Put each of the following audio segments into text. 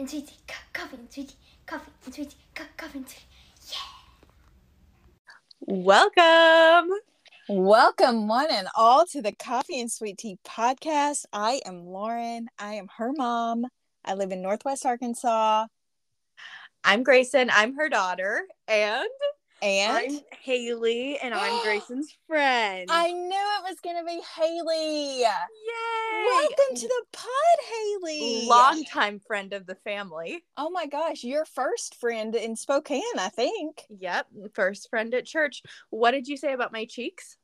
and sweetie, co- coffee and sweetie, coffee and sweetie, co- coffee and sweetie. Welcome. Welcome, one and all, to the Coffee and Sweet Tea podcast. I am Lauren. I am her mom. I live in Northwest Arkansas. I'm Gracen. I'm her daughter. And And I'm Hailee, and I'm Gracen's friend. I knew it was going to be Hailee. yay! Welcome to the pod, Hailee. longtime friend of the family. Oh my gosh, your first friend in Spokane, I think. Yep. First friend at church. What did you say about my cheeks,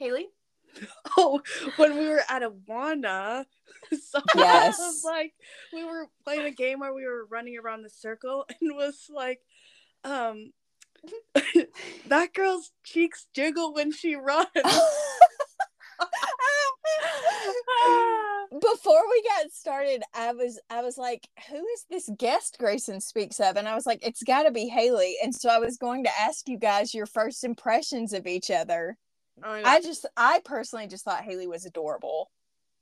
Hailee? oh, when we were at Awana, so Yes. I was like we were playing a game where we were running around the circle and was like, um, that girl's cheeks jiggle when she runs. Before we got started, I was I was like, who is this guest Gracen speaks of? And I was like, it's gotta be Hailee. And so I was going to ask you guys your first impressions of each other. Oh my I just I personally just thought Hailee was adorable.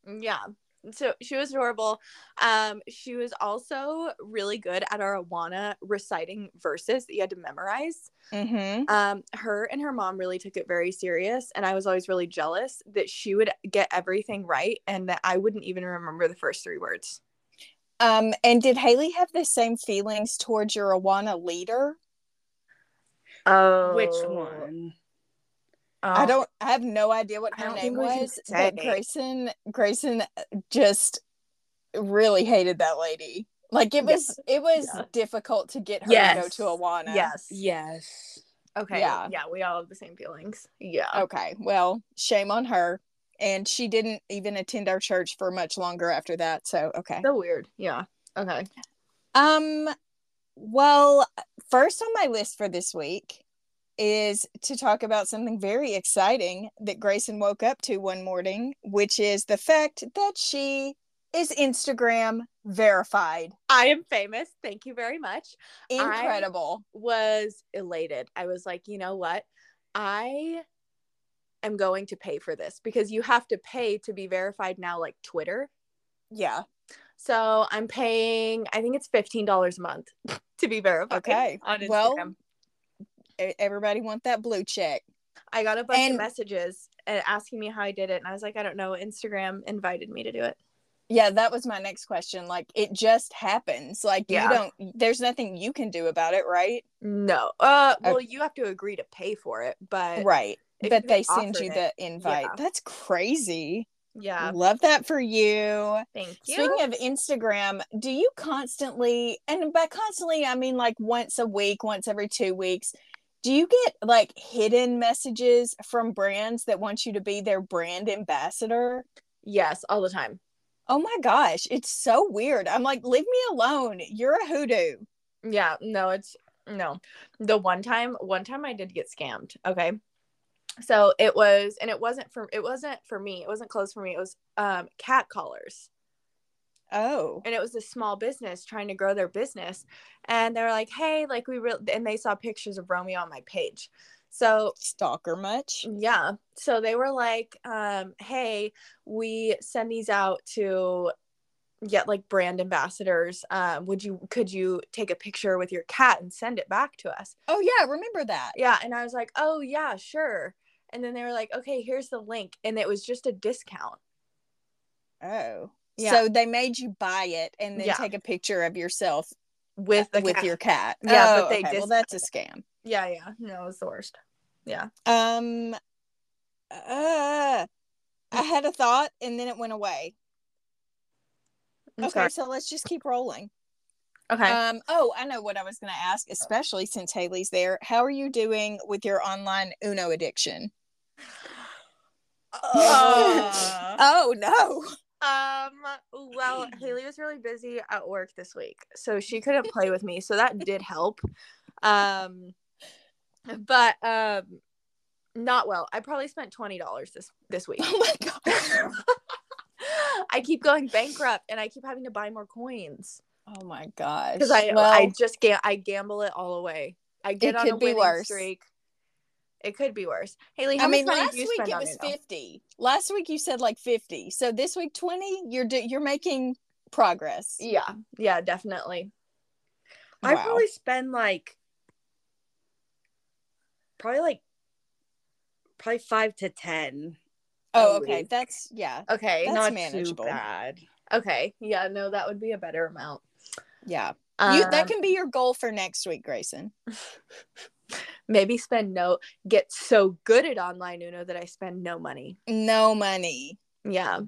Yeah. So she was adorable. Um, she was also really good at our Awana reciting verses that you had to memorize. Mm-hmm. Um, her and her mom really took it very serious, and I was always really jealous that she would get everything right and that I wouldn't even remember the first three words. Um, and did Hailee have the same feelings towards your Awana leader? Oh, Which one? I don't I have no idea what her name think we can was, but. Gracen Gracen just really hated that lady. Like it Yeah. was it was Yeah. difficult to get her to go Yes. to Awana. Yes. Yes. Okay. Yeah. Yeah. We all have the same feelings. Yeah. Okay. Well, shame on her. And she didn't even attend our church for much longer after that. So okay. So weird. Yeah. Okay. Um well, first on my list for this week is to talk about something very exciting that Gracen woke up to one morning, which is the fact that she is Instagram verified. I am famous. Thank you very much. Incredible. was elated. I was like, you know what? I am going to pay for this because you have to pay to be verified now, like Twitter. yeah. So I'm paying, I think it's $15 a month to be verified. Okay. On Instagram. Well, Everybody want that blue check. I got a bunch and- of messages uh, asking me how I did it. And I was like, I don't know. Instagram invited me to do it. Yeah, that was my next question. Like it just happens. Like Yeah. you don't there's nothing you can do about it, right? No. Uh, well, you have to agree to pay for it, but right. But they send you offered the invite. yeah. That's crazy. yeah. Love that for you. Thank you. Speaking of Instagram, do you constantly, and by constantly, I mean like once a week, once every two weeks, do you get like hidden messages from brands that want you to be their brand ambassador? yes, all the time. Oh my gosh, it's so weird. I'm like, leave me alone. You're a hoodoo. Yeah, no, it's no. The one time, one time I did get scammed. Okay. So it was, and it wasn't for it wasn't for me. It wasn't clothes for me. It was um cat collars. Oh, And it was a small business trying to grow their business. And they were like, hey, like we really and they saw pictures of Romeo on my page. So stalker much? yeah. So they were like, um, hey, we send these out to get like brand ambassadors. Um, would you could you take a picture with your cat and send it back to us? Oh yeah, remember that. Yeah. And I was like, oh yeah, sure. And then they were like, okay, here's the link. And it was just a discount. Oh. Yeah. So they made you buy it and then Yeah. take a picture of yourself With with cat. your cat. Yeah, Oh, but they okay. well that's a scam. Yeah, yeah. No, it's the worst. Yeah. Um uh I had a thought and then it went away. I'm okay, sorry. so let's just keep rolling. Okay. Um oh, I know what I was going to ask, especially since Hailee's there. How are you doing with your online Uno addiction? Uh, Oh no. Um, well, Hailee was really busy at work this week, so she couldn't play with me. So that did help. Um, but um, not well. I probably spent twenty dollars this this week. Oh my god. I keep going bankrupt, and I keep having to buy more coins Oh my gosh. because I well, I just ga- I gamble it all away. I get It on could a be winning worse. streak. It could be worse. Hailee, how I mean, last you week it was Uno? fifty. Last week you said like fifty. So this week twenty. You're do- you're making progress. Yeah, yeah, definitely. I probably spend like probably like probably five to ten. Oh, okay. week. That's yeah. Okay, That's Not manageable. too bad. okay, yeah, no, that would be a better amount. Yeah. you that Um, can be your goal for next week, Gracen. maybe spend no get so good at online Uno that I spend no money. No money. Yeah.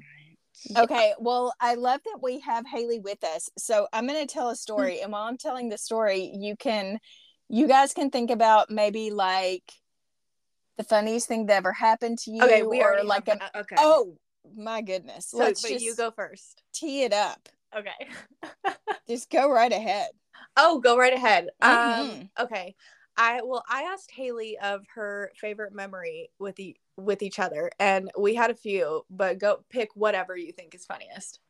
Okay, well, I love that we have Hailee with us. So I'm going to tell a story, and while I'm telling the story, you can, you guys can think about maybe like the funniest thing that ever happened to you, Okay, we or already like have a. Okay. Oh my goodness! So, Let's just you go first. tee it up. Okay. Just go right ahead. Oh, go right ahead. Um, Mhm. okay. I well, I asked Hailee of her favorite memory with the with each other, and we had a few, but go pick whatever you think is funniest.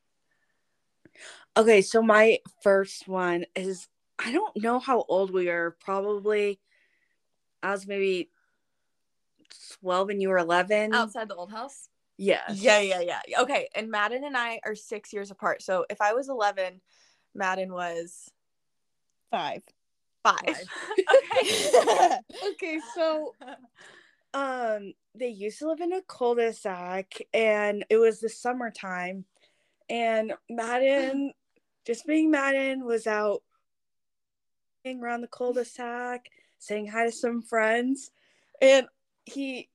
Okay, so my first one is I don't know how old we are. Probably I was maybe 12 and you were 11. Outside the old house. Yes. Yeah, yeah, yeah. Okay, and Madden and I are six years apart. So if I was eleven, Madden was Five. Five. Okay. Okay, so um they used to live in a cul-de-sac and it was the summertime and Madden just being Madden was out around the cul-de-sac saying hi to some friends and he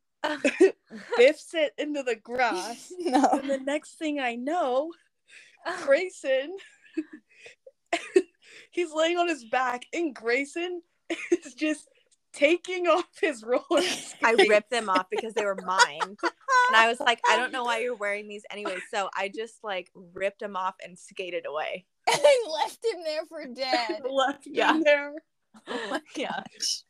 biffs it into the grass no. and the next thing I know Gracen he's laying on his back and Gracen is just taking off his roller I ripped them off because they were mine. And I was like, I don't know why you're wearing these anyway. So I just like ripped them off and skated away. and left him there for dead. left Yeah. him there. Oh gosh!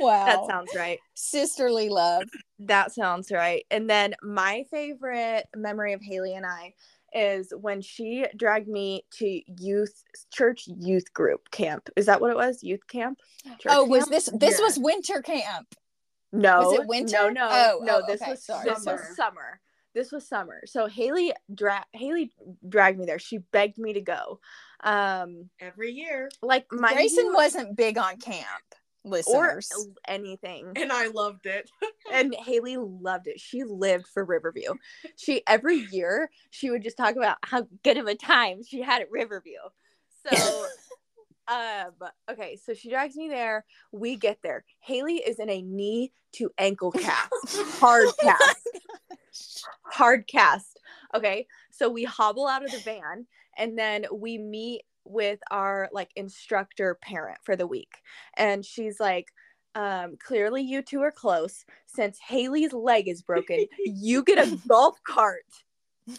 wow. That sounds right. sisterly love. That sounds right. And then my favorite memory of Hailee and I is when she dragged me to youth church youth group camp. Is that what it was? Youth camp? Church Oh, was camp? this this Yeah. was winter camp? No. Was it winter? No, no, Oh, no. oh, this okay, was sorry. this Summer. was summer. This was summer. So Hailee dra- Hailee dragged me there. She begged me to go. Um, Every year. like my Gracen wasn't big on camp, or listeners. anything. And I loved it. and Hailee loved it. She lived for Riverview. She every year she would just talk about how good of a time she had at Riverview. So um okay, so she drags me there. We get there. Hailee is in a knee to ankle cast. Hard cast. Hard cast. Okay. So we hobble out of the van and then we meet with our like instructor parent for the week. And she's like um clearly you two are close since hailee's leg is broken you get a golf cart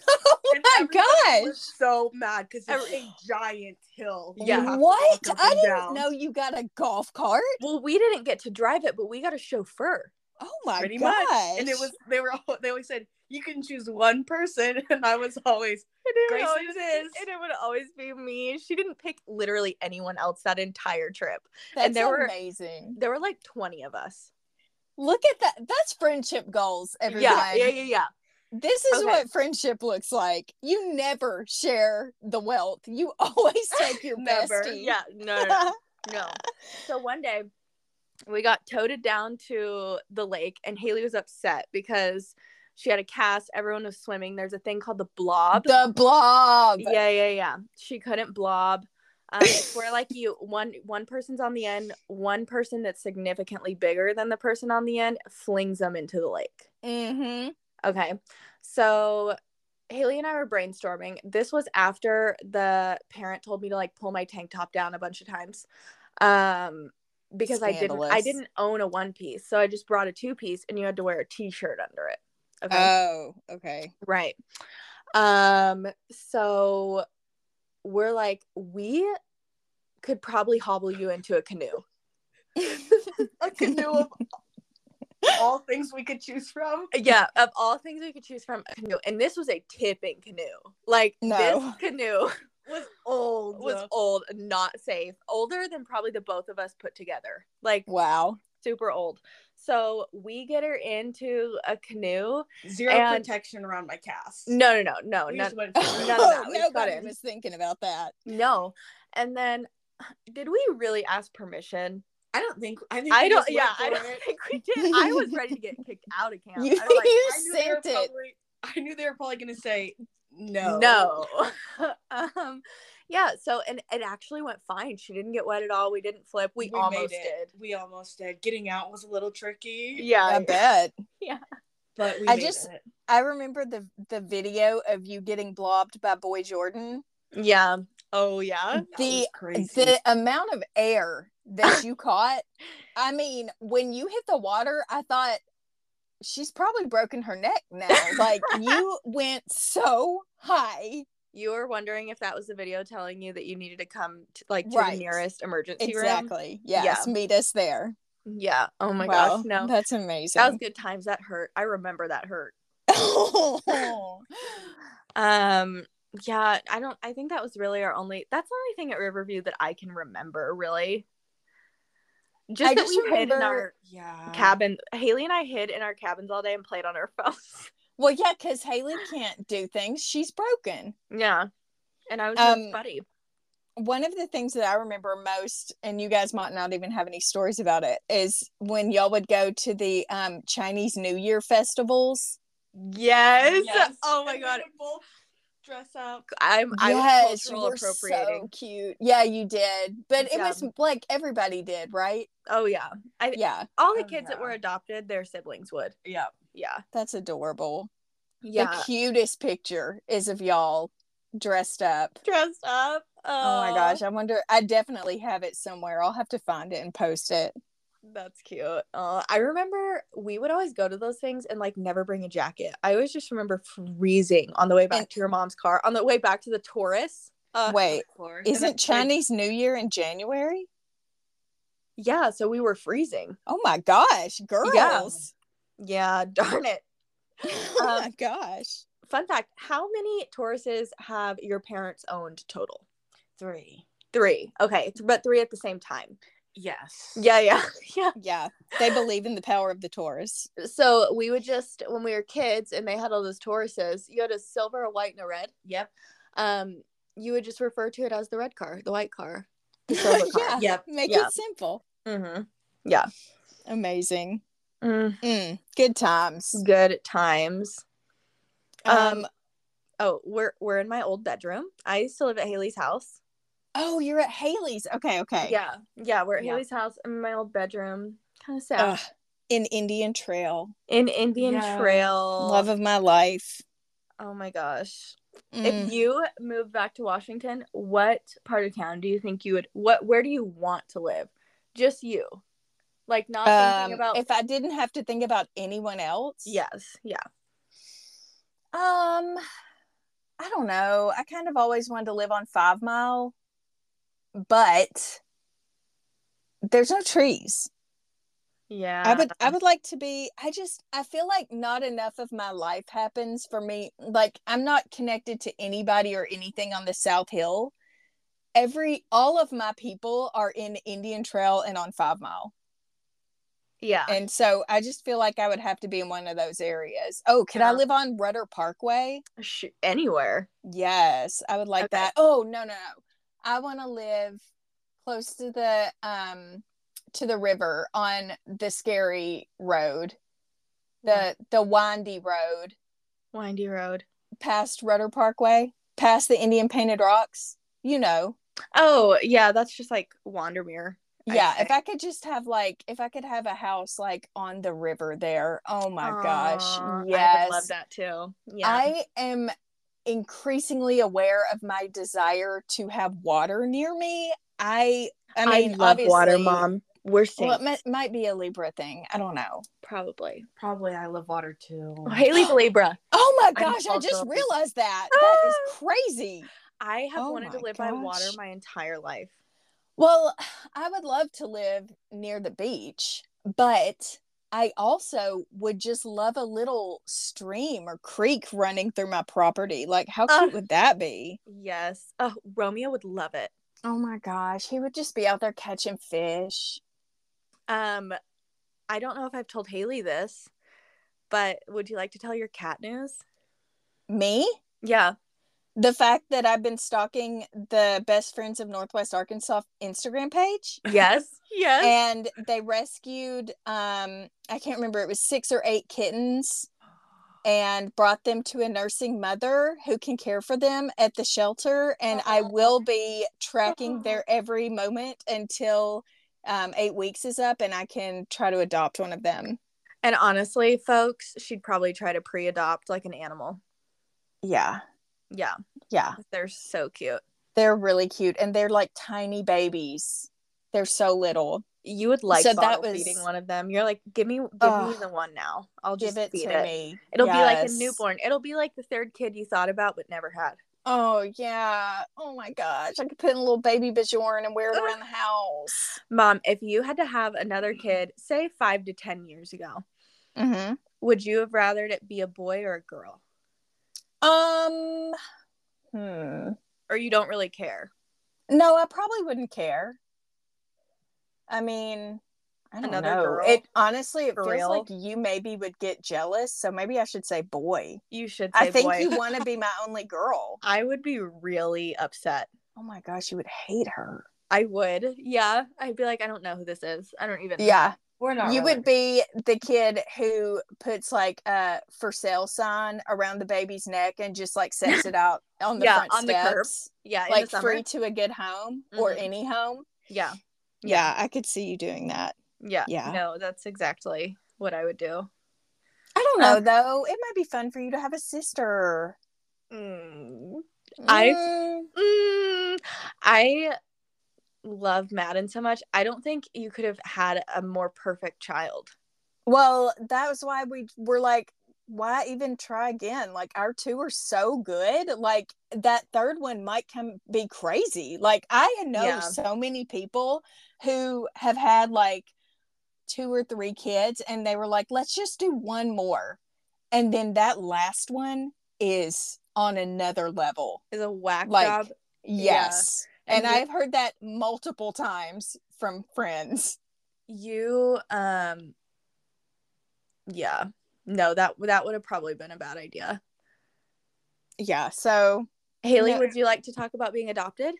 oh my gosh. so mad because it's a giant hill. Yeah. What? I didn't down. know you got a golf cart. well we didn't get to drive it but we got a chauffeur Oh my Pretty gosh. much. And it was they were all, they always said you can choose one person, and I was always and it, would always, it is. and it would always be me she didn't pick literally anyone else that entire trip That's there were- amazing. there were like 20 of us Look at that. That's friendship goals, everyone. yeah yeah yeah yeah This is Okay. what friendship looks like. You never share the wealth. You always take your Never. bestie. yeah no, no, no. so one day we got toted down to the lake and hailee was upset because she had a cast everyone was swimming. There's a thing called the blob. The blob. yeah yeah yeah. She couldn't blob. Um, it's where like you one one person's on the end one person that's significantly bigger than the person on the end flings them into the lake. Mm-hmm. okay. So hailee and i were brainstorming. This was after the parent told me to like pull my tank top down a bunch of times um because i didn't i didn't own a one piece so i just brought a two piece and you had to wear a t-shirt under it okay Oh, okay. Right. Um, so we're like, we could probably hobble you into a canoe. a canoe of all things we could choose from. Yeah, of all things we could choose from, a canoe. And this was a tipping canoe. Like No. this canoe Was old. was old, not safe. Older than probably the both of us put together. Like Wow. super old. So we get her into a canoe. Zero And- protection around my cast. No, no, no, no, We no, just went to the no, no, no, got Nobody was thinking about that. no. And then, did we really ask permission? I don't think. I think. I don't. Yeah, I don't it. think we did. I was ready to get kicked out of camp. You- I like, you I knew they were sent it. probably- I knew they were probably gonna say no. No. um, yeah. So, and it actually went fine. She didn't get wet at all. We didn't flip. We, made almost did. We almost did. Getting out was a little tricky. Yeah. I bet. Yeah, but we I made just- it. I remember the the video of you getting blobbed by Boy Jordan. Yeah. Oh yeah. The- crazy. The amount of air that you caught. I mean, when you hit the water, I thought she's probably broken her neck now. Like you went so high. You were wondering if that was the video telling you that you needed to come to, like to Right. the nearest emergency room. Exactly. Yes. Meet us there. Yeah. Oh my Wow, gosh. No. That's amazing. That was good times. That hurt. I remember that hurt. Um. Yeah. I don't. I think that was really our only. That's the only thing at Riverview that I can remember. Really. Just I that just we hid in our yeah. cabin. Hailee and I hid in our cabins all day and played on our phones. Well, yeah, because Hailee can't do things. She's broken. yeah. And I was her Um, buddy. one of the things that I remember most, and you guys might not even have any stories about it, is when y'all would go to the um, Chinese New Year festivals. Yes. Yes. Oh my god. both dress up. I'm. I yes, was you cultural were so cute. Yeah, you did, but it was like everybody did, right? Oh yeah. I. Yeah, All the Oh, kids that were adopted, their siblings would. Yeah. Yeah. that's adorable. Yeah. The cutest picture is of y'all dressed up. Dressed up. Oh my gosh, I wonder. I definitely have it somewhere. I'll have to find it and post it. That's cute. Uh, I remember we would always go to those things and like never bring a jacket. I always just remember freezing on the way back And- to your mom's car, on the way back to the Taurus. Uh, Wait, isn't Chinese New Year in January? yeah, so we were freezing. Oh my gosh, girls. Yeah, darn it. oh Um, my gosh. Fun fact how many Tauruses have your parents owned total? three? Three. Okay, but three at the same time. Yes. Yeah, yeah, yeah. Yeah, they believe in the power of the Taurus. So we would just, when we were kids and they had all those Tauruses, you had a silver, a white, and a red. Yep. Um, you would just refer to it as the red car, the white car, the silver car. yeah, Yep. make Yeah. it simple. Mm-hmm. Yeah. Amazing. Mm, Mm, good times. good times. Um, Um, oh, we're we're in my old bedroom. I used to live at Hailee's house. oh, you're at Hailee's. Okay, okay. Yeah, yeah, we're at Yeah. Hailee's house in my old bedroom. Kind of sad. Ugh, in Indian Trail, in Indian Yes. Trail. love of my life. Oh my gosh. Mm. If you moved back to Washington, what part of town do you think you would what where do you want to live? Just you. Like not thinking Um, about if I didn't have to think about anyone else, Yes, yeah. Um, I don't know. I kind of always wanted to live on Five Mile, but there's no trees. Yeah. I would I would like to be I just I feel like not enough of my life happens for me. Like I'm not connected to anybody or anything on the South Hill. Every all of my people are in Indian Trail and on Five Mile. Yeah. And so I just feel like I would have to be in one of those areas. Oh, could I live on Rutter Parkway? Sh- anywhere. Yes, I would like Okay. that. Oh, no, no, no. I want to live close to the um to the river on the scary road. The the windy road Windy Road. past Rutter Parkway, past the Indian Painted Rocks. You know. Oh, yeah, that's just like Wandermere. I'd yeah, say. if I could just have like if I could have a house like on the river there. Oh my gosh. Aw, Yes. I would love that too. Yeah. I am increasingly aware of my desire to have water near me. I I mean, love water, mom. We're saying Well, it might, might be a Libra thing. I don't know. probably. Probably I love water too. Oh, Hailee's a Libra. Oh my I'm gosh, I just realized that. That is Ah. crazy. I have Oh wanted to my live by water my entire life. Well, I would love to live near the beach, but I also would just love a little stream or creek running through my property. Like, how Ah. cute would that be? Yes. Oh, Romeo would love it. Oh my gosh, he would just be out there catching fish. Um, I don't know if I've told Hailee this, but would you like to tell your cat news? Me? Yeah. The fact that I've been stalking the Best Friends of Northwest Arkansas Instagram page. Yes. Yes. and they rescued um i can't remember it was six or eight kittens and brought them to a nursing mother who can care for them at the shelter and i will be tracking their every moment until um, eight weeks is up and i can try to adopt one of them and honestly, folks, she'd probably try to pre-adopt like an animal. yeah Yeah. yeah They're so cute. they're really cute and they're like tiny babies they're so little You would like So that was- feeding one of them. You're like, give me, give me the one now. I'll just give it feed to it. me It'll be like a newborn. It'll be like the third kid you thought about but never had. Oh yeah. Oh my gosh. I could put in a little baby Björn and wear it around the house. Mom, if you had to have another kid, say five to ten years ago, Mm-hmm. would you have rathered it be a boy or a girl? Um hmm. Or you don't really care? No, I probably wouldn't care. I mean, I don't Another know. girl? It honestly it For feels real? like you maybe would get jealous, so maybe I should say boy. You should say I think boy. you want to be my only girl. I would be really upset. Oh my gosh, you would hate her. I would. Yeah. I'd be like, I don't know who this is. I don't even Yeah. We're not you would be the kid who puts like a for sale sign around the baby's neck and just like sets it out on the Yeah, front on the curb. steps. Yeah, like free to a good home or Mhm. any home. Yeah. Yeah, I could see you doing that. Yeah. Yeah. No, that's exactly what I would do. I don't know Uh, though. It might be fun for you to have a sister. Mm. I- Mm, Mm, I love Madden so much. I don't think you could have had a more perfect child. well, that was why we were like, why even try again? Like our two are so good. Like that third one might come be crazy. Like I know Yeah. so many people who have had like two or three kids and they were like, let's just do one more. And then that last one is on another level. Is a whack Like, job. Yes. And And you- I've heard that multiple times from friends. You um yeah. No, that that would have probably been a bad idea. Yeah. So Hailee, No. would you like to talk about being adopted?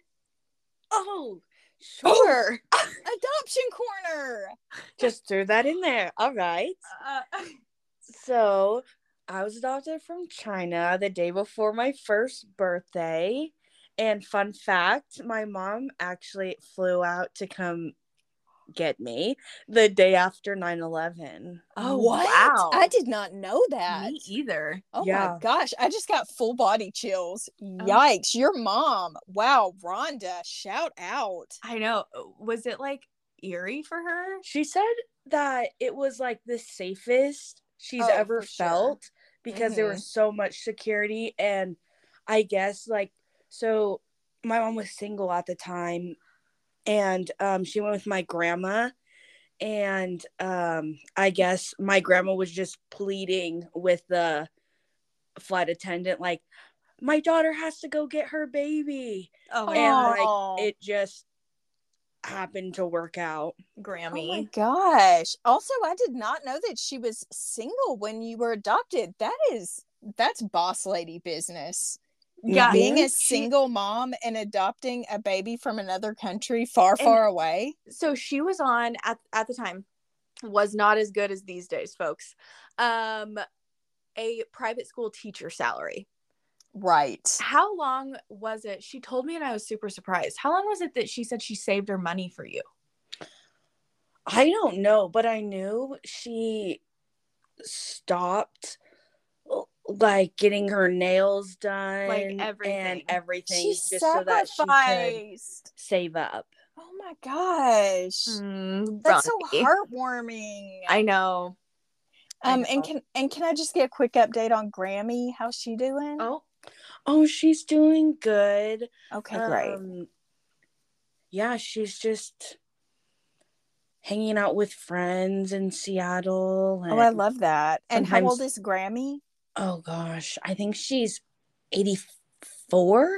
Oh, sure. adoption corner. Just threw that in there. All right. Uh, So I was adopted from China the day before my first birthday. And fun fact, my mom actually flew out to come get me the day after 9-11. oh what? wow. I did not know that. Me either. Oh Yeah. my gosh, I just got full body chills. Oh. Yikes, your mom. Wow, Rhonda, shout out. I know. Was it like eerie for her? She said that it was like the safest she's Oh, ever for sure. felt because there Mhm. was so much security and I guess like so my mom was single at the time and um she went with my grandma and um I guess my grandma was just pleading with the flight attendant like my daughter has to go get her baby Oh, and like it just happened to work out Grammy. Oh my Grammy. gosh. Also, I did not know that she was single when you were adopted. That is that's boss lady business. Yeah. Being a single mom and adopting a baby from another country far, And- far away. so she was on at at the time was not as good as these days, folks. Um a private school teacher salary. Right. How long was it? She told me and I was super surprised. How long was it that she said she saved her money for you? I don't know, but I knew she stopped like getting her nails done like everything. and everything She just so that she could save up. Oh my gosh. Mm, That's so heartwarming. I know. I um and can and can I just get a quick update on Grammy? How's she doing? Oh, Oh, she's doing good. okay, great. Um, yeah, she's just hanging out with friends in Seattle. Oh, I love that. And how old is Grammy? Oh gosh, I think she's 84.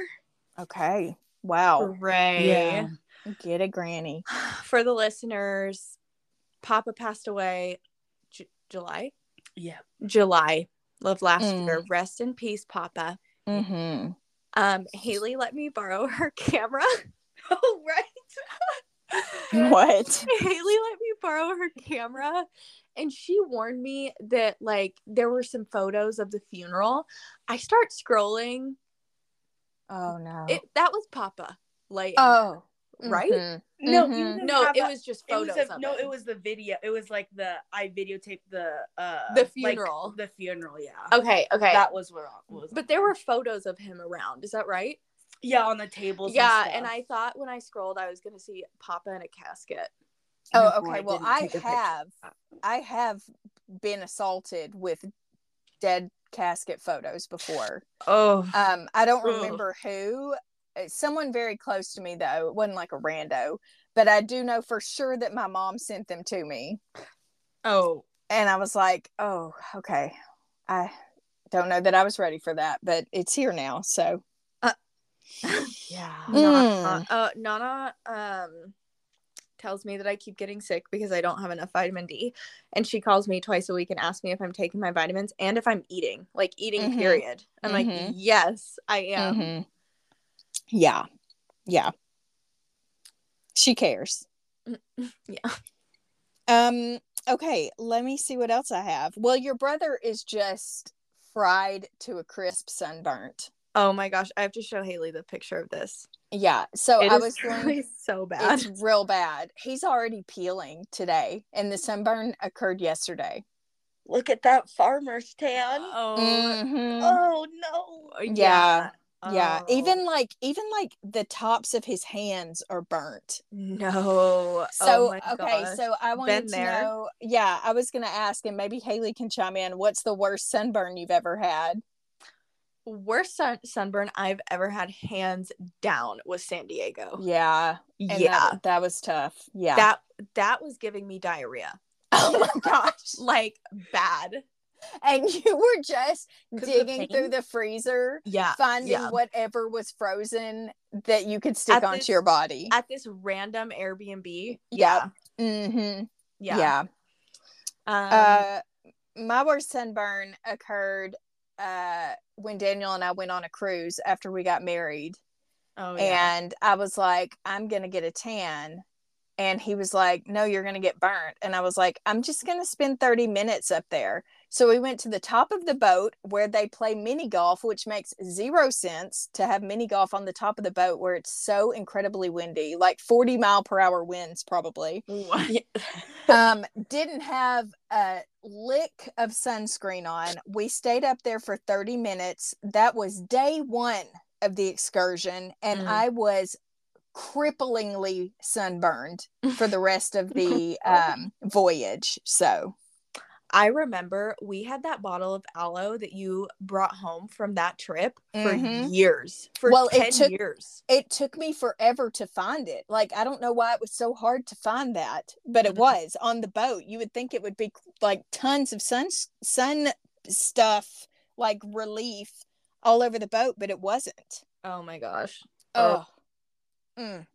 Okay. Wow. hooray. Yeah. Get a granny. For the listeners, Papa passed away J- July. Yeah. July of last Mm. year. Rest in peace, Papa. Mm-hmm. Um, Hailee let me borrow her camera. Oh right. What? Hailee let me borrow her camera and she warned me that like there were some photos of the funeral. I start scrolling. Oh no. It that was Papa. Like oh. right? Mhm. No, Mhm. No, it a- was just It was photos a, of no, him. it was the video. It was like the I videotaped the uh The like, funeral. the funeral, yeah. Okay, okay. That was what was. but there were photos of him around. Is that right? Yeah on the tables. yeah, and, and. I thought when I scrolled I was gonna see Papa in a casket. Oh, No, okay. I well, didn't I take a picture. have, I have been assaulted with dead casket photos before. Oh. Um, I don't Ugh. remember who. uh, Someone very close to me though. It wasn't like a rando, but I do know for sure that my mom sent them to me, Oh. and I was like, "Oh, okay." I don't know that I was ready for that, but it's here now. So, yeah. Nana, uh, Nana um tells me that I keep getting sick because I don't have enough vitamin D, and she calls me twice a week and asks me if I'm taking my vitamins and if I'm eating, like eating. Mhm. Period. I'm like, Mhm. yes, I am. Mhm. yeah, yeah, she cares. Yeah. Um, okay, let me see what else I have. Well, your brother is just fried to a crisp sunburnt. Oh my gosh, I have to show Hailee the picture of this. Yeah, so It I is was going really so bad. it's real bad. He's already peeling today, and the sunburn occurred yesterday. Look at that farmer's tan. Oh, Mhm. Oh no. Yeah. Yeah, Oh, even like even like the tops of his hands are burnt. no. So oh my okay, gosh. so I wanted Been to there. know. Yeah, I was gonna ask, and maybe Hailee can chime in. What's the worst sunburn you've ever had? Worst sun- sunburn I've ever had, hands down, was San Diego. Yeah, and yeah, that, that was tough. Yeah. that that was giving me diarrhea, oh my gosh. like bad. And you were just 'Cause the digging through the freezer, Yeah, finding yeah. whatever was frozen that you could stick At onto this- your body. At this random Airbnb. Yeah. Yeah, mm-hmm. yeah. Yeah. Um, Uh, my worst sunburn occurred uh, when Daniel and I went on a cruise after we got married. oh yeah. And I was like, I'm going to get a tan. And he was like, No, you're going to get burnt. And I was like, I'm just going to spend 30 minutes up there. So we went to the top of the boat where they play mini golf, which makes zero sense to have mini golf on the top of the boat where it's so incredibly windy, like 40 mile per hour winds, probably. Um, didn't have a lick of sunscreen on. We stayed up there for 30 minutes. That was day one of the excursion, and Mm. I was cripplingly sunburned for the rest of the um, voyage. So, I remember we had that bottle of aloe that you brought home from that trip for Mhm. years. For Well, it took- years. it took me forever to find it. Like, I don't know why it was so hard to find that, but it Mhm. was on the boat. You would think it would be like tons of sun sun stuff, like relief all over the boat, but it wasn't. Oh my gosh. Oh, Mm,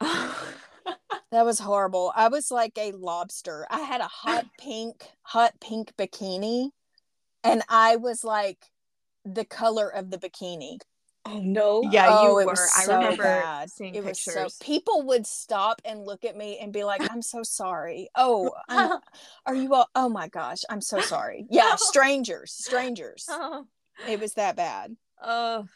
that was horrible. I was like a lobster. I had a hot pink, hot pink bikini, and I was like the color of the bikini. Oh no. Yeah, you oh, it were. was I so remember bad. seeing it was so people would stop and look at me and be like, "I'm so sorry." Oh, I'm, are you all? Oh my gosh, I'm so sorry. Yeah, strangers, strangers. oh, It was that bad. oh,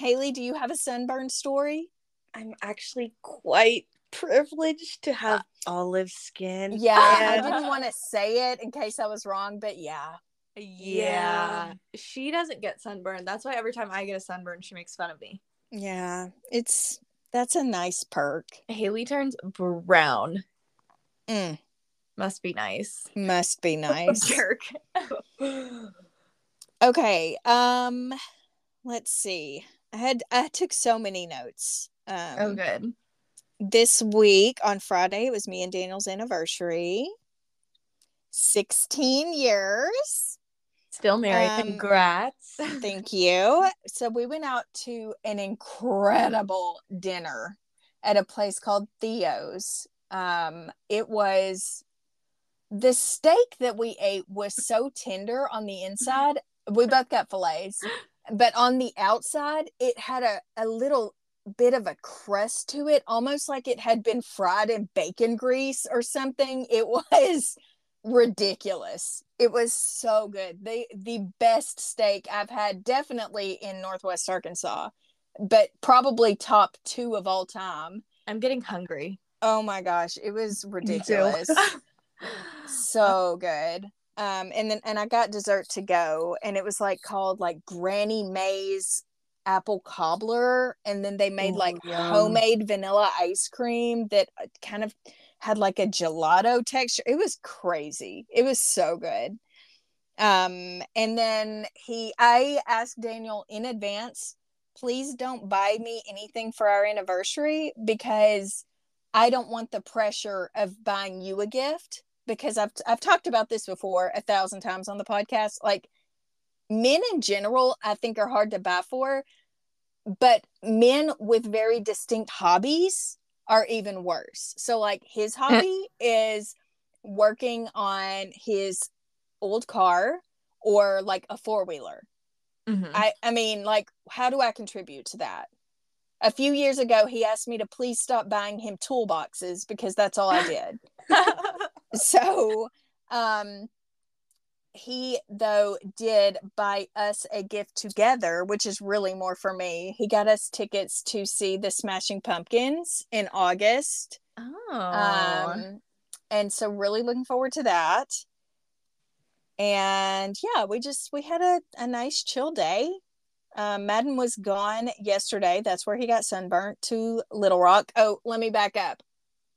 Hailee, do you have a sunburn story? I'm actually quite privileged to have olive skin. Yeah, I didn't want to say it in case I was wrong, but yeah. yeah. She doesn't get sunburned. That's why every time I get a sunburn, she makes fun of me. Yeah, it's that's a nice perk. Hailee turns brown. Mm, Must be nice. must be nice. Jerk. okay, um let's see. I had I took so many notes. Um Oh, good. this week on Friday it was me and Daniel's anniversary. 16 years. Still married. Um, Congrats. Thank you. So we went out to an incredible dinner at a place called Theo's. Um, it was the steak that we ate was so tender on the inside. We both got fillets, but on the outside, it had a, a little bit of a crust to it, almost like it had been fried in bacon grease or something. It was ridiculous. It was so good. The the best steak I've had definitely in Northwest Arkansas, but probably top 2 of all time. I'm getting hungry. Oh my gosh, it was ridiculous. so good. Um and then and I got dessert to go and it was like called like Granny May's apple cobbler and then they made Ooh, like yum. homemade vanilla ice cream that uh, kind of had like a gelato texture. It was crazy. It was so good. Um, and then he, I asked Daniel in advance, please don't buy me anything for our anniversary because I don't want the pressure of buying you a gift because I've I've talked about this before a thousand times on the podcast. Like men in general, I think are hard to buy for, but men with very distinct hobbies are even worse. So like his hobby is working on his old car or like a four-wheeler. Mhm. I I mean like how do I contribute to that? A few years ago he asked me to please stop buying him toolboxes because that's all I did. so um he though did buy us a gift together which is really more for me. He got us tickets to see the smashing pumpkins in august. Oh. um and so really looking forward to that. And yeah we just we had a, a nice chill day. Um, madden was gone yesterday. That's where he got sunburnt to little rock. Oh let me back up.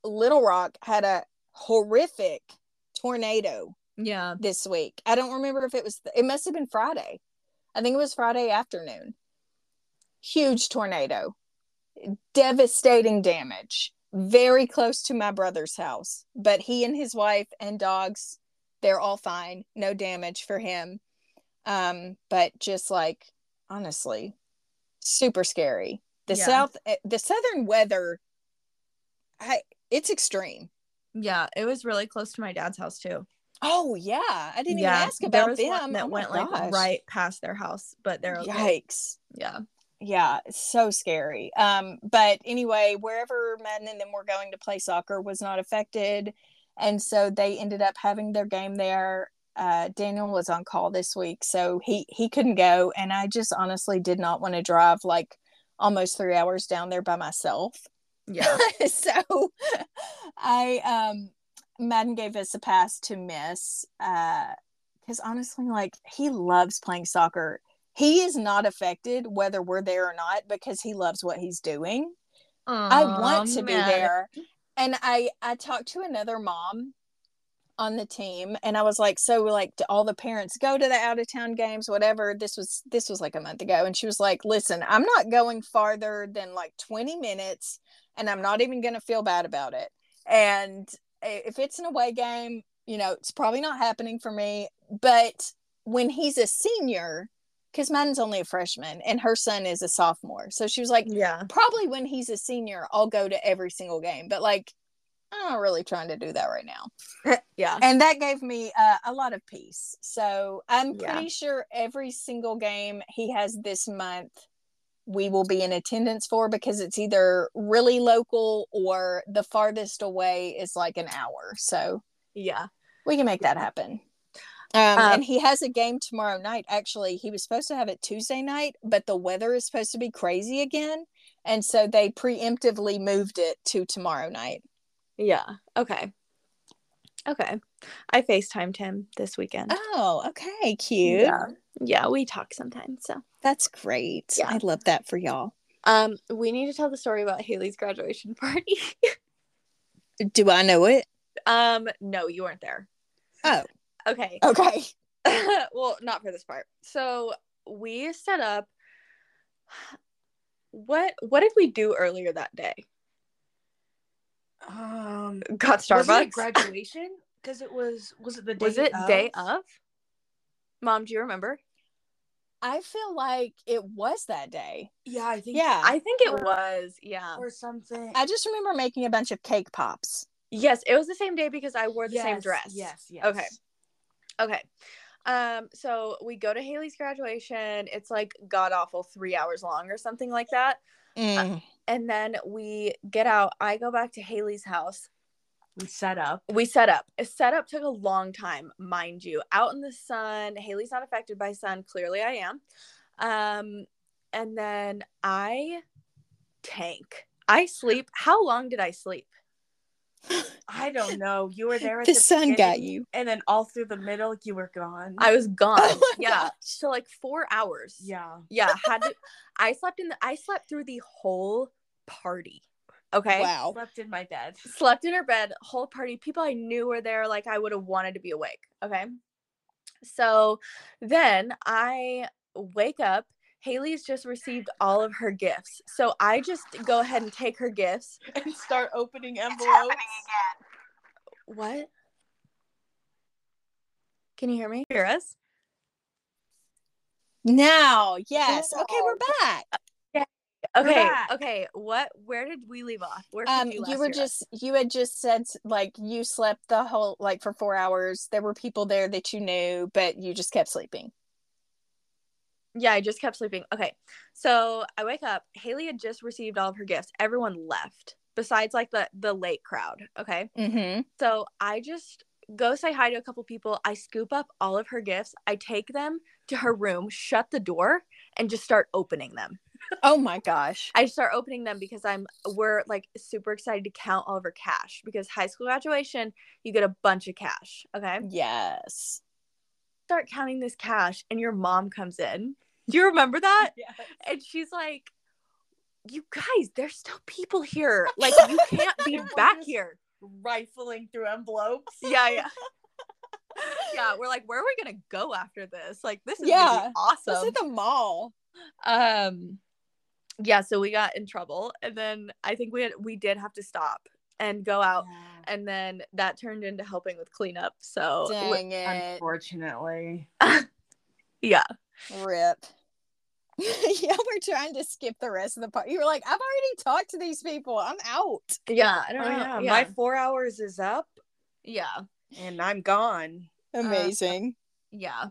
Little rock had a horrific tornado yeah. this week. I don't remember if it was, it must have been Friday. I think it was Friday afternoon. Huge tornado, devastating damage, very close to my brother's house. But he and his wife and dogs, they're all fine. No damage for him. Um, but just like, honestly, super scary. The Yeah. south, eh, the southern weather, I, it's extreme. Yeah. It was really close to my dad's house too. Oh yeah, I didn't yeah. even ask about them. that Oh went like right past their house, but they're okay. Yikes! Yeah. Yeah, it's so scary. Um, but anyway, wherever Madden and them were going to play soccer was not affected, and so they ended up having their game there. Uh, Daniel was on call this week, so he he couldn't go, and I just honestly did not want to drive like almost three hours down there by myself. Yeah. so I um Madden gave us a pass to miss uh because honestly like he loves playing soccer. He is not affected whether we're there or not because he loves what he's doing. I want to be there. And I I talked to another mom on the team and I was like, so like do all the parents go to the out of town games, whatever. This was this was like a month ago. And she was like, listen, I'm not going farther than like 20 minutes and I'm not even gonna feel bad about it. And if it's an away game, you know, it's probably not happening for me. But when he's a senior, because Madden's only a freshman and her son is a sophomore. So she was like, Yeah. probably when he's a senior, I'll go to every single game. But like, I'm not really trying to do that right now. yeah. And that gave me uh, a lot of peace. So I'm Yeah. pretty sure every single game he has this month, we will be in attendance for because it's either really local or the farthest away is like an hour. So Yeah. we can make that happen. Um, Um, and he has a game tomorrow night. Actually, he was supposed to have it Tuesday night, but the weather is supposed to be crazy again. And so they preemptively moved it to tomorrow night. Yeah. Okay. Okay. I FaceTimed him this weekend. Oh, okay. Cute. Yeah. Yeah, we talk sometimes. So That's great. Yeah. I love that for y'all. um we need to tell the story about Hailee's graduation party. Do I know it? um, no, you weren't there. Oh, Okay. okay. well, not for this part. So we set up what what did we do earlier that day? Um, Got was Starbucks. it graduation? Because it was. Was it the day? Was it day of? of? Mom, do you remember? I feel like it was that day. Yeah, I think. Yeah. I think it Or- was. Yeah. Or something. I just remember making a bunch of cake pops. Yes, it was the same day because I wore the same dress. Yes, yes. Okay. Okay. Um, so we go to Hailee's graduation. It's like god awful three hours long or something like that. Mm. And then we get out. I go back to Hailee's house. We set up. We set up. A setup took a long time, mind you. Out in the sun. Hailee's not affected by sun. Clearly I am. Um, and then I tank. I sleep. How long did I sleep? I don't know. You were there at The the, sun got you. and then all through the middle, you were gone. I was gone. Oh yeah. gosh. So like four hours. yeah. Yeah. Had to I slept in the I slept through the whole party. Okay. Wow. Slept in my bed. Slept in her bed, whole party. People I knew were there, like I would have wanted to be awake. Okay. So then I wake up. Hailee's just received all of her gifts. So I just go ahead and take her gifts. And start opening envelopes. What? Can you hear me? Hear us? Now, yes. Okay, we're back. Okay. Okay. What? Where did we leave off? Where Um, you, you were just you had just said like you slept the whole like for four hours. There were people there that you knew, but you just kept sleeping. Yeah, I just kept sleeping. Okay. So I wake up. Hailee had just received all of her gifts. Everyone left besides like the the late crowd. Okay. Mm-hmm. So I just go say hi to a couple people. I scoop up all of her gifts. I take them to her room, shut the door, and just start opening them. Oh my gosh. I start opening them because I'm we're like super excited to count all of our cash because high school graduation, you get a bunch of cash. Okay. Yes. Start counting this cash and your mom comes in. Do you remember that? Yeah. and she's like you guys there's still people here like you can't be back here Rifling through envelopes. yeah yeah yeah we're like where are we gonna go after this like this is Yeah. gonna be This awesome is the mall. um yeah so we got in trouble and then i think we had we did have to stop and go out and then that turned into helping with cleanup so Dang it. Unfortunately. yeah Rip. yeah, we're trying to skip the rest of the part. You were like, I've already talked to these people. I'm out. yeah i Oh, don't know yeah. yeah My four hours is up yeah and I'm gone. Amazing. Yeah.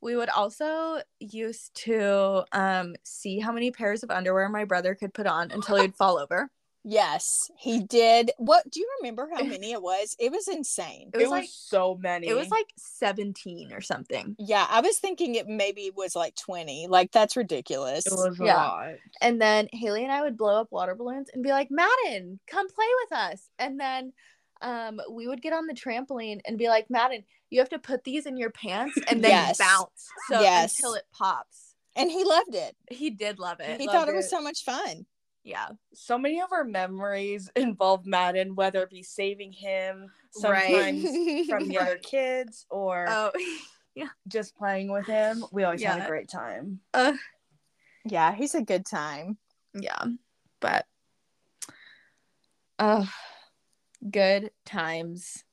We would also used to um see how many pairs of underwear my brother could put on until he'd fall over. yes, he did. What do you remember how many it was? It was insane. It It was was, like- so many. It was like 17 or something. Yeah, I was thinking it maybe was like 20. Like that's ridiculous. it was a Yeah. lot. And then Hailee and I would blow up water balloons and be like, "Madden, come play with us." And then um we would get on the trampoline and be like, "Madden, you have to put these in your pants and then Yes. bounce so Yes. until it pops." and he loved it. He did love it. he loved thought it was so much fun. yeah. So many of our memories involve Madden, whether it be saving him Right. sometimes from the other kids or Oh, just playing with him. We always had a great time. uh, yeah, he's a good time. yeah but uh good times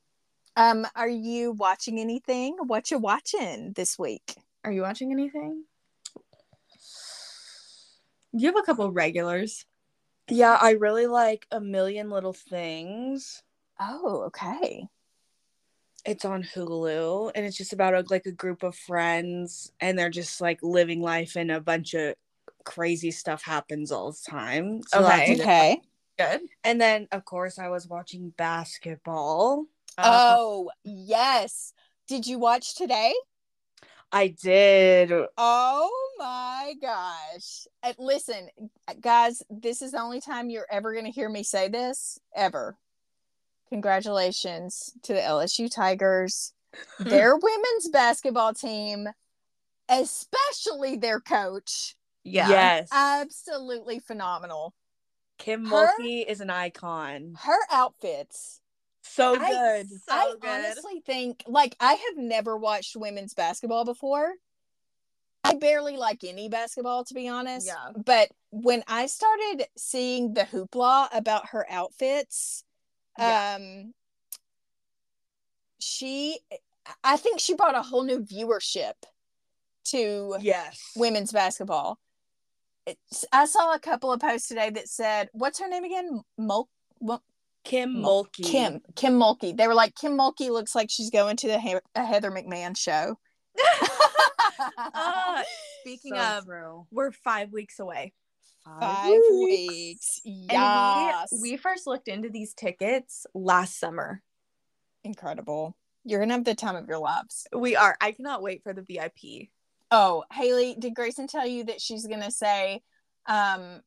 Um, are you watching anything? What you watching this week? are you watching anything you have a couple regulars Yeah, I really like A Million Little Things. Oh, okay. It's on Hulu and it's just about a, like a group of friends and they're just like living life and a bunch of crazy stuff happens all the time. So that's Okay. it. Okay. Good And then of course I was watching basketball. Uh, oh, yes. Did you watch today? I did. Oh my gosh. Uh, listen, guys, this is the only time you're ever going to hear me say this ever. Congratulations to the LSU Tigers. Their women's basketball team, especially their coach, yeah Yes. absolutely phenomenal. Kim Her- Mulkey is an icon. Her outfits So I- good. So I good. honestly think like I have never watched women's basketball before. I barely like any basketball to be honest. Yeah. But when I started seeing the hoopla about her outfits, Yeah. um she I think she brought a whole new viewership to yes. women's basketball. I saw a couple of posts today that said, "What's her name again? Mul- Mul- Kim Mulkey. Kim Kim Mulkey. They were like Kim Mulkey looks like she's going to the he- a Heather McMahan show. Uh, speaking So of, true. we're five weeks away. Five weeks. And Yes. we, we first looked into these tickets last summer. Incredible. You're gonna have the time of your lives. We are. I cannot wait for the VIP. Oh, Hailee, did Gracen tell you that she's gonna say, um,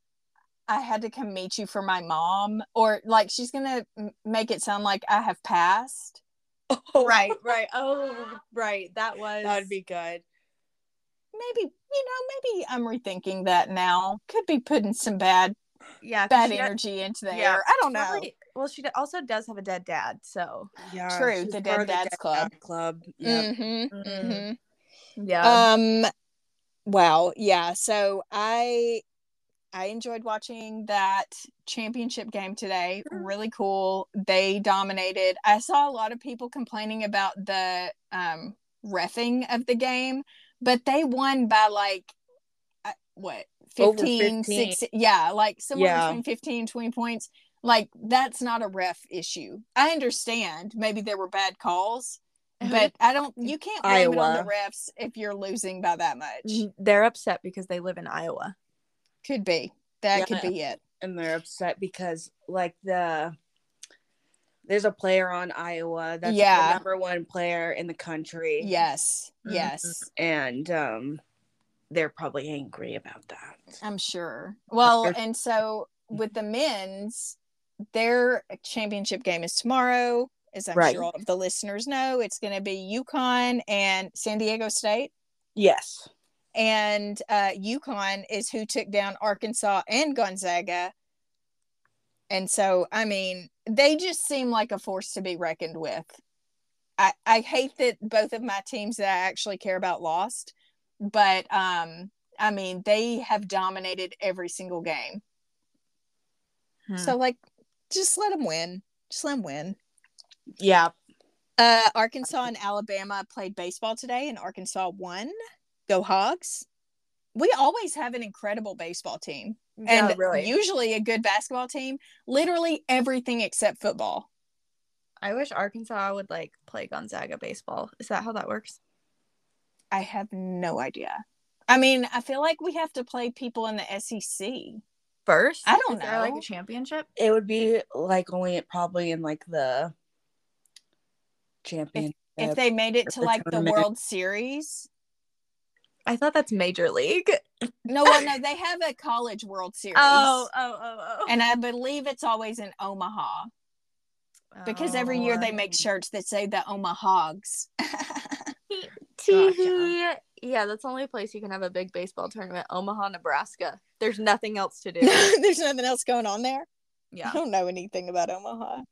I had to come meet you for my mom? Or like she's gonna m- make it sound like I have passed. Oh. Right, right. Oh, right. That was. That'd be good. Maybe, you know, maybe I'm rethinking that now. Could be putting some bad yeah, bad she- energy into the yeah, air. I don't know. probably- well, she also does have a dead dad, so Yeah. True, she's the part Dead of Dads Club. Dad Club. Yeah. Mhm, Mm. mhm. Yeah. Um wow, yeah. So I I enjoyed watching that championship game today. Really cool. They dominated. I saw a lot of people complaining about the um refing of the game, but they won by like uh, what Over 15, 15. 16 yeah, like somewhere Yeah. between 15 20 points. Like that's not a ref issue. I understand maybe there were bad calls, but I don't. You can't blame it on the refs if you're losing by that much. They're upset because they live in Iowa. Could be that could be it. And they're upset because like the there's a player on Iowa that's Yeah. the number one player in the country. Yes, Mhm. yes, And um they're probably angry about that. I'm sure. Well, and so with the men's, their championship game is tomorrow. As I'm Right. sure all of the listeners know, it's going to be UConn and San Diego State. Yes. and uh UConn is who took down Arkansas and Gonzaga. And so, I mean, they just seem like a force to be reckoned with. I I hate that both of my teams that I actually care about lost, but um I mean, they have dominated every single game. Hmm. So like just let them win. Just let them win. Yeah. Uh, Arkansas and Alabama played baseball today, and Arkansas won. Go Hogs! We always have an incredible baseball team, yeah, and really. usually a good basketball team. Literally everything except football. I wish Arkansas would like play Gonzaga baseball. Is that how that works? I have no idea. I mean, I feel like we have to play people in the SEC. First, I don't Is there like a championship. It would be like only probably in like the champion. If they made it to the like the. World Series, I thought that's Major League. no, well, no, they have a College World Series. Oh, oh, oh, oh. And I believe it's always in Omaha. because every year they make Oh. shirts that say the Omahogs. Tee-hee. Yeah, that's the only place you can have a big baseball tournament. Omaha, Nebraska. There's nothing else to do. There's nothing else going on there. Yeah. I don't know anything about Omaha.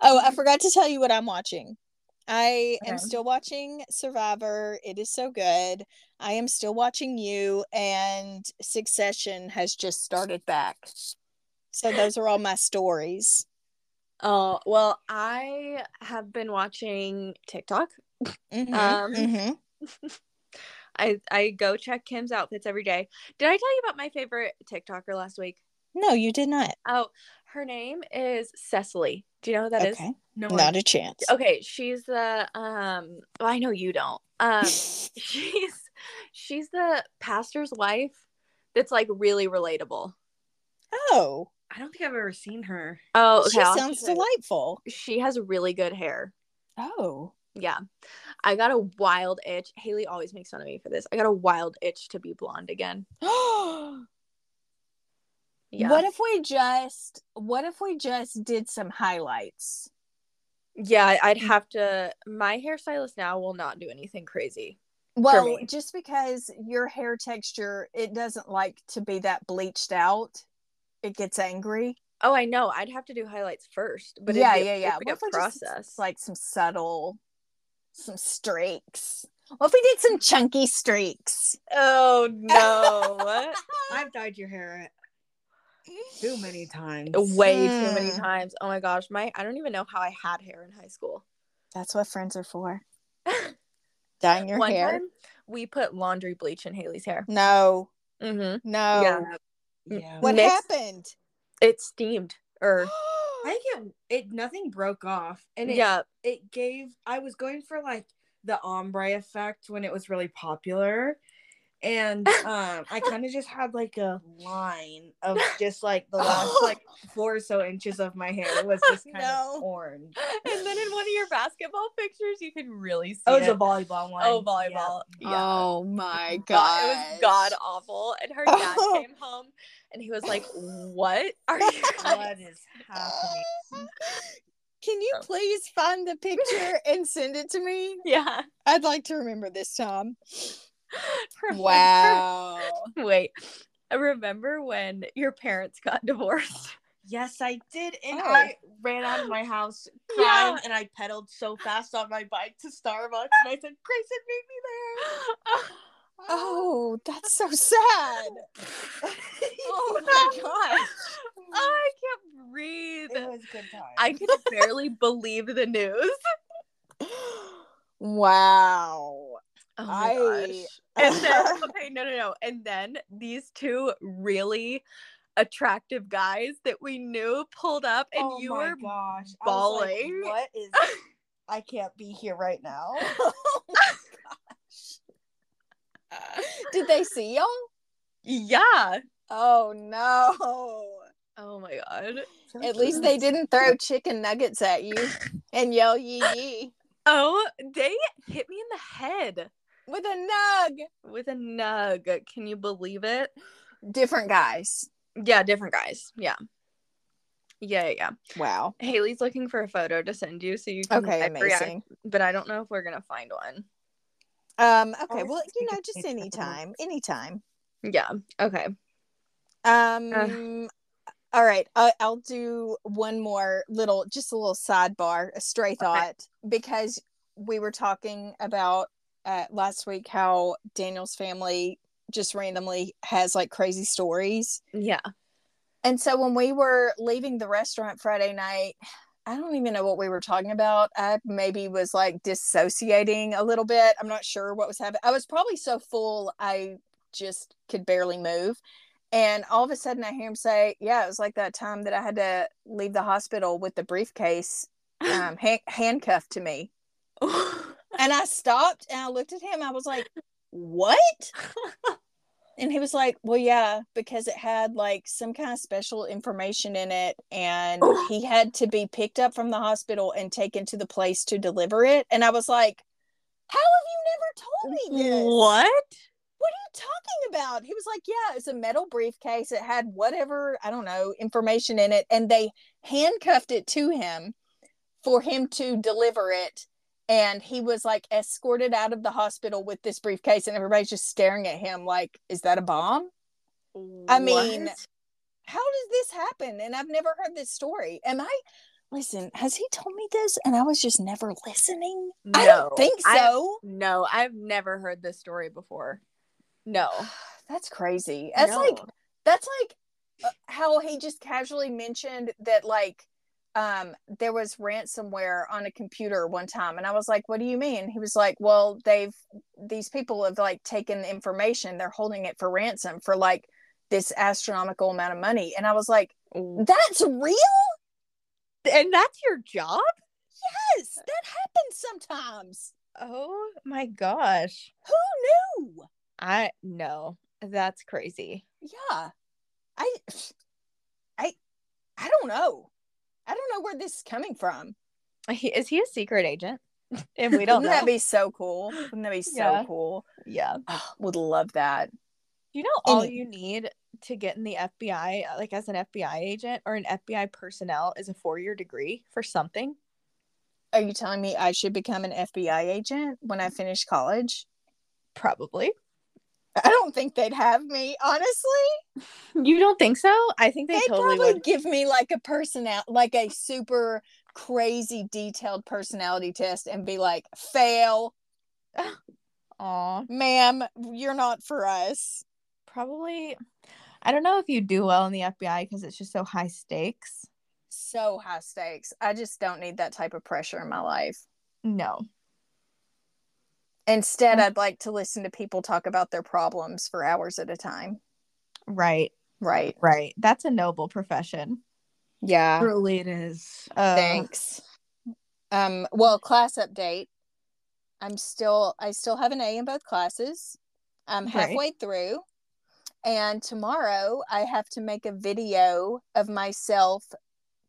Oh, I forgot to tell you what I'm watching. I am still watching Survivor. It is so good. I am still watching you, and Succession has just started back. So those are all my stories. Oh, well, I have been watching TikTok. Mhm, Um, mhm. I I go check Kim's outfits every day. Did I tell you about my favorite TikToker last week? No, you did not. Oh, her name is Cecily. Do you know who that is? Okay, No. not a chance. Okay, she's the um. Well, I know you don't. Um, she's she's the pastor's wife. That's like really relatable. Oh, I don't think I've ever seen her. Oh, okay. she I'll sounds show you. delightful. She has really good hair. Oh. Yeah. I got a wild itch. Hailee always makes fun of me for this. I got a wild itch to be blonde again. Yeah. What if we just what if we just did some highlights? Yeah, I- I'd mm. have to my hairstylist now will not do anything crazy. Well, just because your hair texture it doesn't like to be that bleached out. It gets angry. Oh, I know. I'd have to do highlights first. But it'd yeah, a- yeah, yeah. What if we just process. like some subtle some streaks? What if we did some chunky streaks? oh no. I've dyed your hair too many times. Way too many Mm. times. Oh my gosh. My I don't even know how I had hair in high school. That's what friends are for. Dyeing your One hair. time we put laundry bleach in Hailee's hair. No, Mm-hmm. no. Yeah. Yeah. What Mixed- happened? It steamed or I think it it nothing broke off, and it yeah. it gave. I was going for like the ombre effect when it was really popular, and um, I kind of just had like a line of just like the last like four or so inches of my hair was just kind No. of orange. And then in one of your basketball pictures, you can really see Oh, it was a volleyball one. Oh, volleyball. Yeah. Oh my God, god. it was god awful. And her dad Oh. came home and he was like, What are you guys What is happening? Can you please find the picture and send it to me? Yeah. I'd like to remember this time. Remember- Wow. Wait. I remember when your parents got divorced. Yes, I did, and Oh. I ran out of my house crying, and I pedaled so fast on my bike to Starbucks, and I said, "Gracen, meet me there." Oh, that's so sad. Oh my gosh. I can't breathe. It was good time. I could barely believe the news. Wow. Oh my gosh. I And then okay, no, no, no. And then these two really attractive guys that we knew pulled up, and oh you were gosh, I was like, bawling. what is? I can't be here right now. Oh Did they see y'all? yeah. Oh no. Oh my god. At least they didn't throw chicken nuggets at you and yell yee yee Oh, they hit me in the head with a nug. with a nug. Can you believe it? Different guys. Yeah, different guys. Yeah. Yeah, yeah, yeah. Wow. Hailee's looking for a photo to send you so you can Okay, like, react, amazing. but I don't know if we're gonna find one. Um, okay, well, you know, just anytime. Anytime. Yeah. Okay. Um all right, I, I'll do one more little, just a little sidebar, a stray thought, because we were talking about uh, last week how Daniel's family just randomly has like crazy stories. Yeah. And so when we were leaving the restaurant Friday night, I don't even know what we were talking about. I maybe was like dissociating a little bit. I'm not sure what was happening. I was probably so full I just could barely move. And all of a sudden I hear him say, Yeah, it was like that time that I had to leave the hospital with the briefcase um, ha- handcuffed to me. And I stopped and I looked at him. I was like, What? And he was like, Well, yeah, because it had like some kind of special information in it. And oh. he had to be picked up from the hospital and taken to the place to deliver it. And I was like, How have you never told me this? what? What are you talking about? He was like, Yeah, it's a metal briefcase. It had whatever, I don't know, information in it. And they handcuffed it to him for him to deliver it. And he was like escorted out of the hospital with this briefcase, and everybody's just staring at him like, Is that a bomb? I mean, How does this happen? And I've never heard this story. Am I? Listen, has he told me this and I was just never listening? I don't think I- so. no, I've never heard this story before. No. That's crazy. That's No. like that's like uh, how he just casually mentioned that like um there was ransomware on a computer one time and I was like what do you mean? He was like well they've these people have like taken the information they're holding it for ransom for like this astronomical amount of money and I was like that's real? and that's your job? Yes, that happens sometimes. Oh my gosh. Who knew? I no. That's crazy. Yeah. I I I don't know. I don't know where this is coming from. He, is he a secret agent? And we don't Wouldn't know. that be so cool? Wouldn't that be so Yeah. cool? yeah. Oh, would love that. You know all Any- you need to get in the FBI, like as an FBI agent or an FBI personnel, is a four-year degree for something. Are you telling me I should become an FBI agent when I finish college? Probably. I don't think they'd have me, honestly. You don't think so? I think they They'd totally probably would. give me like a personal like a super crazy detailed personality test and be like, fail, Aw, ma'am, you're not for us. probably. I don't know if you do well in the FBI because it's just so high stakes. So high stakes. I just don't need that type of pressure in my life. No. Instead, Mm. I'd like to listen to people talk about their problems for hours at a time. Right. Right. Right. That's a noble profession. Yeah. Truly it is. Uh, Thanks. Um, well, class update. I'm still I still have an A in both classes. I'm Great. halfway through. And tomorrow I have to make a video of myself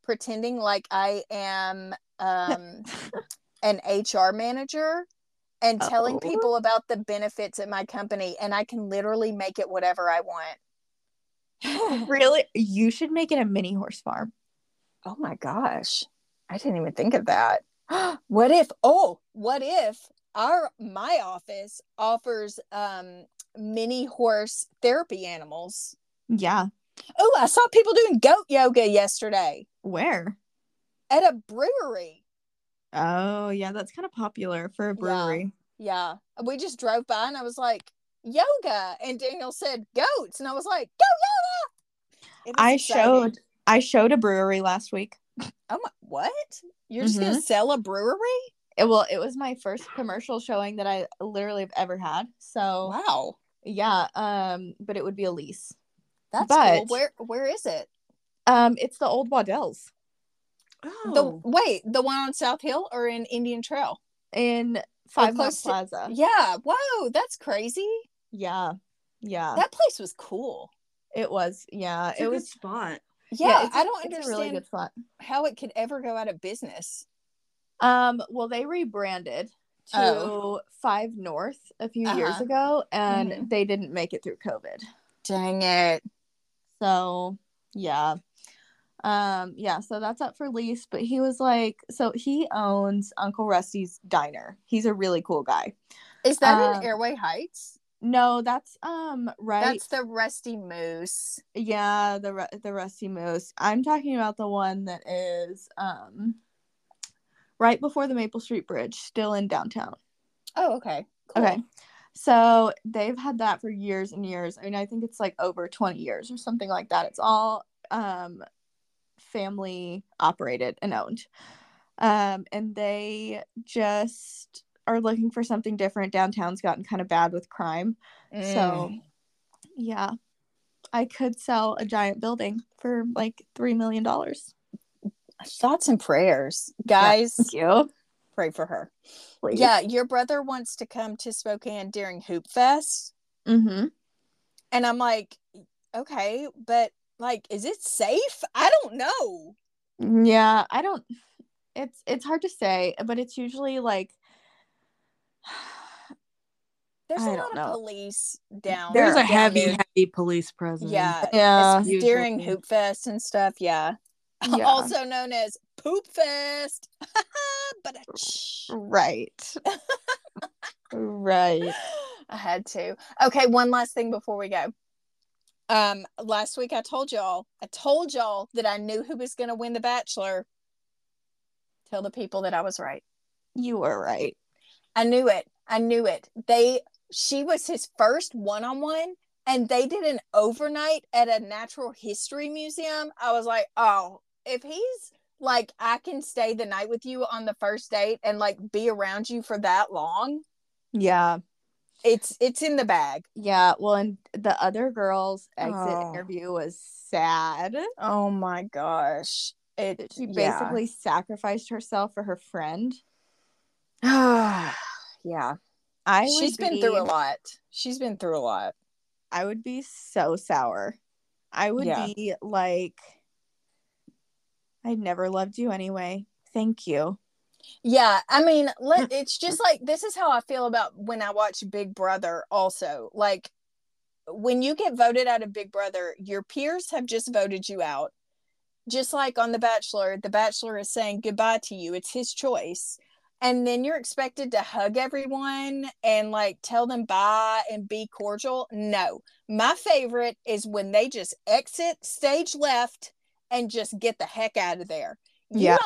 pretending like I am um an HR manager and telling Oh. people about the benefits at my company and I can literally make it whatever I want. Really? You should make it a mini horse farm. Oh my gosh. I didn't even think of that. what if oh, what if our my office offers um mini horse therapy animals? Yeah. Oh, I saw people doing goat yoga yesterday Where? at a brewery. Oh, yeah, that's kind of popular for a brewery. Yeah. We just drove by and I was like, yoga. And Daniel said goats. And I was like, go yoga. I exciting. showed I showed a brewery last week. Oh my what? You're just gonna Mhm. sell a brewery? It, well, it was my first commercial showing that I literally have ever had. So Wow. yeah, um, but it would be a lease. That's cool. But- Where where is it? Um, it's the old Waddell's Oh. The wait, the one on South Hill or in Indian Trail? in Five Mount close to- Plaza. Yeah. Whoa, that's crazy. Yeah, yeah, That place was cool. it was. Yeah, It's a it good was. spot. Yeah, it's, I don't understand really good spot. how it could ever go out of business. Um, well, they rebranded to Oh. Five North a few years Uh-huh. ago, and Mhm. they didn't make it through COVID. Dang it. So yeah. Um, yeah, so that's up for lease. But he was like, so he owns Uncle Rusty's diner. He's a really cool guy. Is that Um, in Airway Heights? No, that's um right. That's the Rusty Moose. yeah, the the Rusty Moose. I'm talking about the one that is um right before the Maple Street Bridge, still in downtown. Oh, okay. Cool. Okay. So they've had that for years and years. I mean, I think it's like over 20 years or something like that. It's all um family operated and owned. Um and they just are looking for something different. Downtown's gotten kind of bad with crime. So Mm. yeah. I could sell a giant building for like 3 million dollars. thoughts and prayers. Guys, Thank you. pray for her. Please. Yeah, your brother wants to come to Spokane during Hoop Fest. Mhm. And I'm like, okay, but like, is it safe? I don't know. Yeah, I don't it's it's hard to say, but it's usually like There's a I lot don't of know. police down. There's a down heavy, there. heavy police presence. Yeah, Yeah. it's during Usually. Hoop Fest and stuff. Yeah, Yeah. also known as Poop Fest. but uh, right. right. I had to. Okay, one last thing before we go. Um, last week I told y'all, I told y'all that I knew who was going to win The Bachelor. Tell the people that I was right. You were right. I knew it. I knew it. They, she was his first one-on-one, and they did an overnight at a natural history museum. I was like, oh, if he's like, I can stay the night with you on the first date and like be around you for that long. Yeah. It's it's in the bag. Yeah. Well, and the other girl's exit Oh. interview was sad. Oh my gosh. It She yeah. basically sacrificed herself for her friend. yeah. I She's been be- through a lot. She's been through a lot. I would be so sour. I would Yeah. be like, I never loved you anyway. Thank you. Yeah, I mean, let it's just like this is how I feel about when I watch Big Brother also. Like when you get voted out of Big Brother, your peers have just voted you out. Just like on The Bachelor, The Bachelor is saying goodbye to you. It's his choice. And then you're expected to hug everyone and like tell them bye and be cordial. No. My favorite is when they just exit stage left and just get the heck out of there. You Yeah.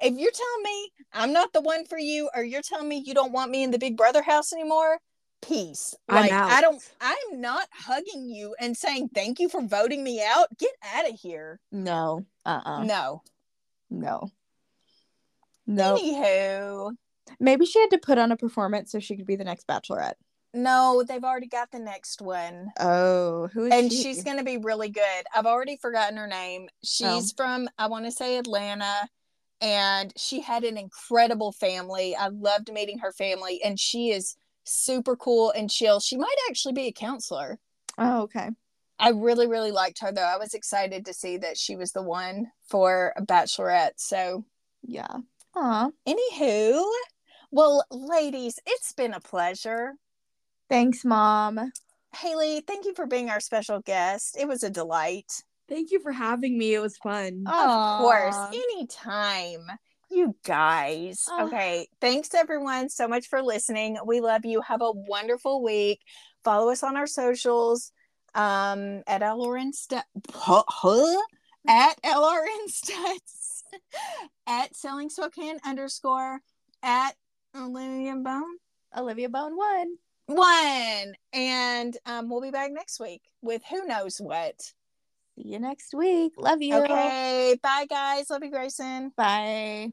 If you're telling me I'm not the one for you, or you're telling me you don't want me in the Big Brother house anymore, peace. I'm Like I don't. I'm not hugging you and saying thank you for voting me out. Get out of here. No. Uh uh No. No. No. Anywho, Maybe she had to put on a performance so she could be the next bachelorette. No, they've already got the next one. Oh, who is and she? she's going to be really good. I've already forgotten her name. She's from I want to say Atlanta and she had an incredible family. I loved meeting her family and she is super cool and chill. She might actually be a counselor. Oh, okay. I really really liked her though. I was excited to see that she was the one for a bachelorette. So, Yeah. Aw. anywho, well, ladies, it's been a pleasure. Thanks, mom. Hailee, thank you for being our special guest. It was a delight. Thank you for having me. It was fun. Of course, anytime. You guys. Aw. Okay. Thanks everyone so much for listening. We love you. Have a wonderful week. Follow us on our socials um at LRN Stu- huh, huh? at LRN Studs at selling Spokane underscore at Olivia Bone Olivia Bone one. one. And um we'll be back next week with who knows what. See you next week. Love you. Okay. Bye guys. Love you, Gracen. Bye.